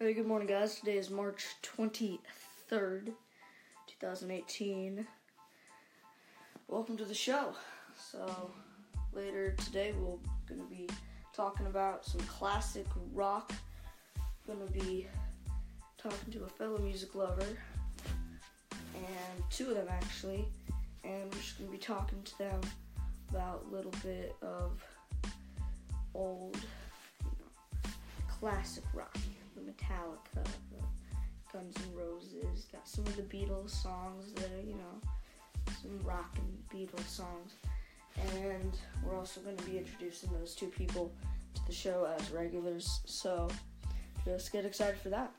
Hey, good morning, guys. Today is March 23rd, 2018. Welcome to the show. So, later today, we're going to be talking about some classic rock. Going to be talking to a fellow music lover, and two of them actually, and we're just going to be talking to them about a little bit of old, you know, classic rock Metallica, the Guns N' Roses, got some of the Beatles songs that are, you know, some rock and Beatles songs. And we're also going to be introducing those two people to the show as regulars. So just get excited for that.